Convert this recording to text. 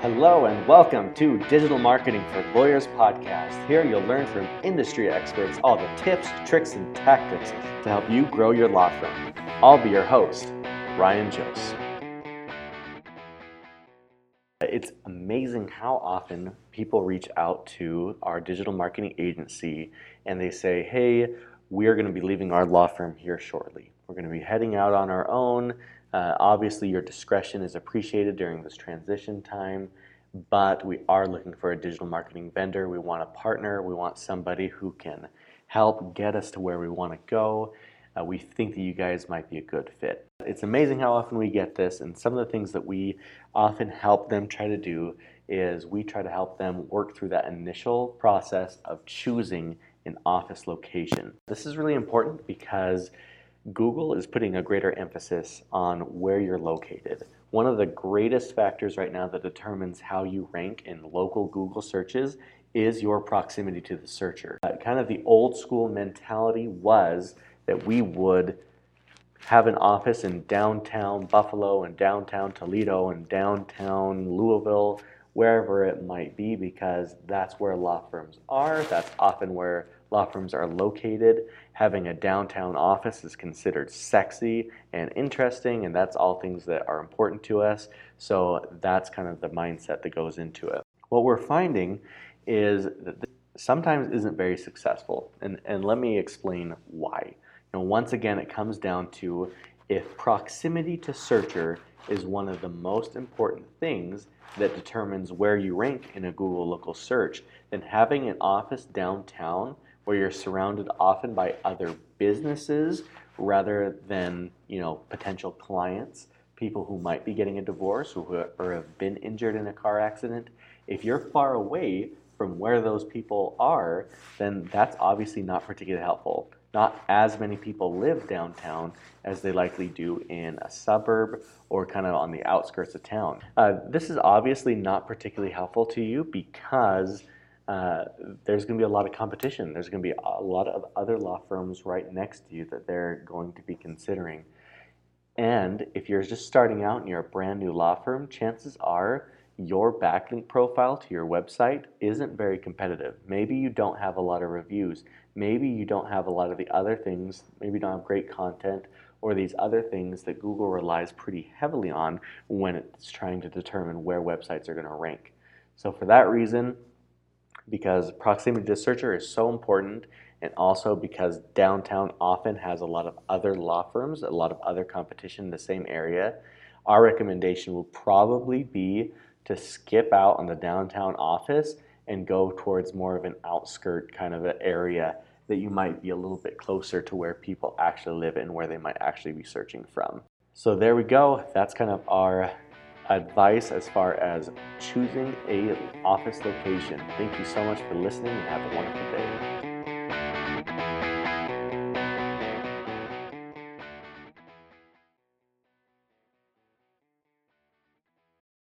Hello and welcome to Digital Marketing for Lawyers podcast. Here you'll learn from industry experts all the tips, tricks, and tactics to help you grow your law firm. I'll be your host, Ryan Jose. It's amazing how often people reach out to our digital marketing agency and they say, Hey, we're going to be leaving our law firm here shortly. We're going to be heading out on our own. Uh, obviously, your discretion is appreciated during this transition time, but we are looking for a digital marketing vendor. We want a partner. We want somebody who can help get us to where we want to go. Uh, we think that you guys might be a good fit. It's amazing how often we get this, and some of the things that we often help them try to do is we try to help them work through that initial process of choosing an office location. This is really important because Google is putting a greater emphasis on where you're located. One of the greatest factors right now that determines how you rank in local Google searches is your proximity to the searcher. Uh, kind of the old school mentality was that we would have an office in downtown Buffalo and downtown Toledo and downtown Louisville, wherever it might be, because that's where law firms are. That's often where law firms are located. Having a downtown office is considered sexy and interesting, and that's all things that are important to us. So that's kind of the mindset that goes into it. What we're finding is that this sometimes isn't very successful, and, and let me explain why. You know, once again, it comes down to if proximity to searcher is one of the most important things that determines where you rank in a Google local search, then having an office downtown where you're surrounded often by other businesses rather than you know potential clients people who might be getting a divorce or, have been injured in a car accident if you're far away from where those people are then that's obviously not particularly helpful not as many people live downtown as they likely do in a suburb or kind of on the outskirts of town. Uh, this is obviously not particularly helpful to you because uh, there's going to be a lot of competition. There's going to be a lot of other law firms right next to you that they're going to be considering. And if you're just starting out and you're a brand new law firm, chances are your backlink profile to your website isn't very competitive. Maybe you don't have a lot of reviews. Maybe you don't have a lot of the other things. Maybe you don't have great content or these other things that Google relies pretty heavily on when it's trying to determine where websites are going to rank. So, for that reason, because proximity to searcher is so important and also because downtown often has a lot of other law firms, a lot of other competition in the same area, our recommendation will probably be to skip out on the downtown office and go towards more of an outskirt kind of an area that you might be a little bit closer to where people actually live and where they might actually be searching from. So there we go. That's kind of our advice as far as choosing a office location. Thank you so much for listening and have a wonderful day.